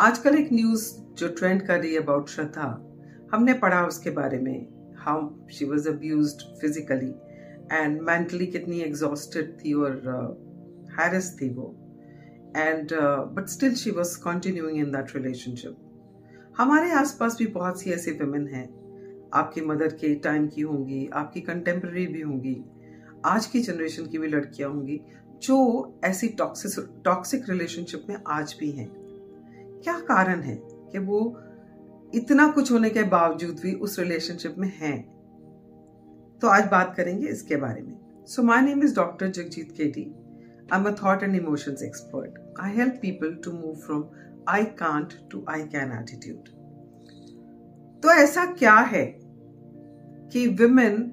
आजकल एक न्यूज़ जो ट्रेंड कर रही है अबाउट श्रद्धा। हमने पढ़ा उसके बारे में how she was abuse physically and mentally कितनी एग्जॉस्टेड थी और हैरस uh, थी वो। And but still she was continuing in that relationship हमारे आसपास भी बहुत सी ऐसी वुमेन हैं। आपकी मदर के टाइम की होंगी आपकी कंटेम्प्रेरी भी होंगी। आज की जनरेशन की भी लड़कियाँ होंगी जो ऐसी टॉक्सिक टॉक्सिक रिलेशनशिप में आज भी हैं। क्या कारण है कि वो इतना कुछ होने के बावजूद भी उस रिलेशनशिप में हैं? तो आज बात करेंगे इसके बारे में। So my name is doctor Jagjeet KT I am a thought and emotions expert I help people to move from I can't to I can attitude तो ऐसा क्या है कि women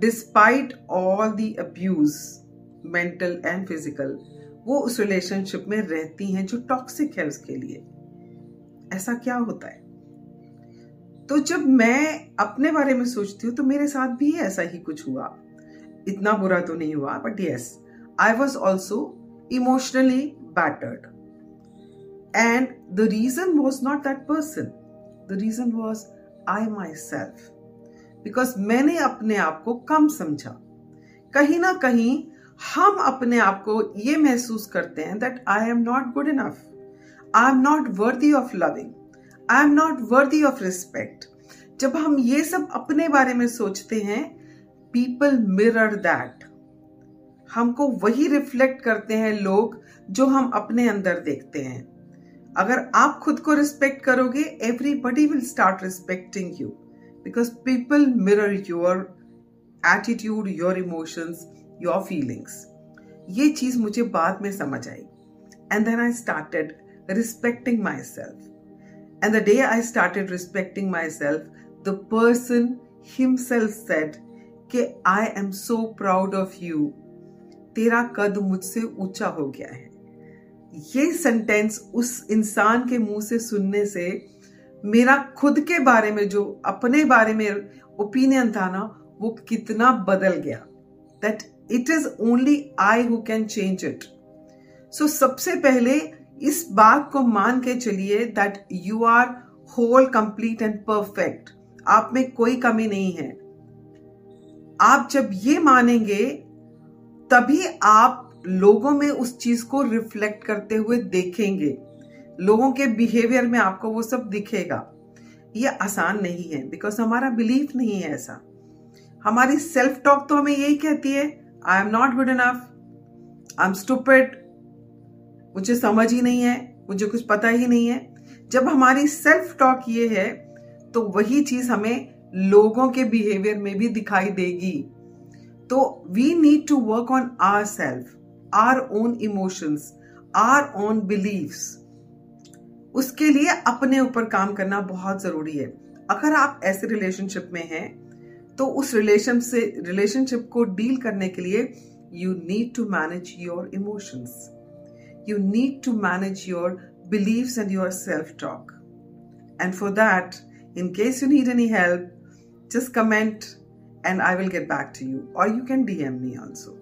despite all the abuse mental and physical वो उस relationship में रहती हैं जो टॉक्सिक है उसके लिए। ऐसा क्या होता है? तो जब मैं अपने बारे में सोचती हूँ तो मेरे साथ भी ऐसा ही कुछ हुआ। इतना बुरा तो नहीं हुआ but yes I was also emotionally battered and the reason was not that person the reason was I myself because मैंने अपने आप को कम समझा। कहीं ना कहीं हम अपने आप को ये महसूस करते हैं that I am not good enough I am not worthy of loving I am not worthy of respect जब हम ये सब अपने बारे में सोचते हैं पीपल मिरर दैट हमको वही रिफ्लेक्ट करते हैं लोग जो हम अपने अंदर देखते हैं। अगर आप खुद को रिस्पेक्ट करोगे everybody will start respecting you because people mirror your attitude your emotions your feelings ये चीज़ मुझे बाद में समझ आई। And then I started respecting myself. And the day I started respecting myself, the person himself said कि I am so proud of you. तेरा कद मुझसे ऊँचा हो गया है ये सेंटेंस उस इंसान के मुँह से सुनने से मेरा खुद के बारे में जो अपने बारे में ओपिनियन था ना वो कितना बदल गया that it is only I who can change it so सबसे पहले इस बात को मान के चलिए that you are whole complete and perfect आप में कोई कमी नहीं है। आप जब ये मानेंगे, तभी आप लोगों में उस चीज़ को रिफ्लेक्ट करते हुए देखेंगे। लोगों के बिहेवियर में आपको वो सब दिखेगा। ये आसान नहीं है बिकॉज़ हमारा बिलीफ नहीं है ऐसा। हमारी सेल्फ टॉक तो हमें यही कहती है I am not good enough I am stupid मुझे समझ ही नहीं है, मुझे कुछ पता ही नहीं है। जब हमारी सेल्फ टॉक ये है तो वही चीज़ हमें लोगों के बिहेवियर में भी दिखाई देगी। तो we need to work on our self our own emotions our own beliefs उसके लिए अपने ऊपर काम करना बहुत ज़रूरी है। अगर आप ऐसे रिलेशनशिप में हैं तो उस रिलेशन से रिलेशनशिप को डील करने के लिए you need to manage your emotions you need to manage your beliefs and your self talk. And for that, in case you need any help, just comment and I will get back to you, or you can DM me also.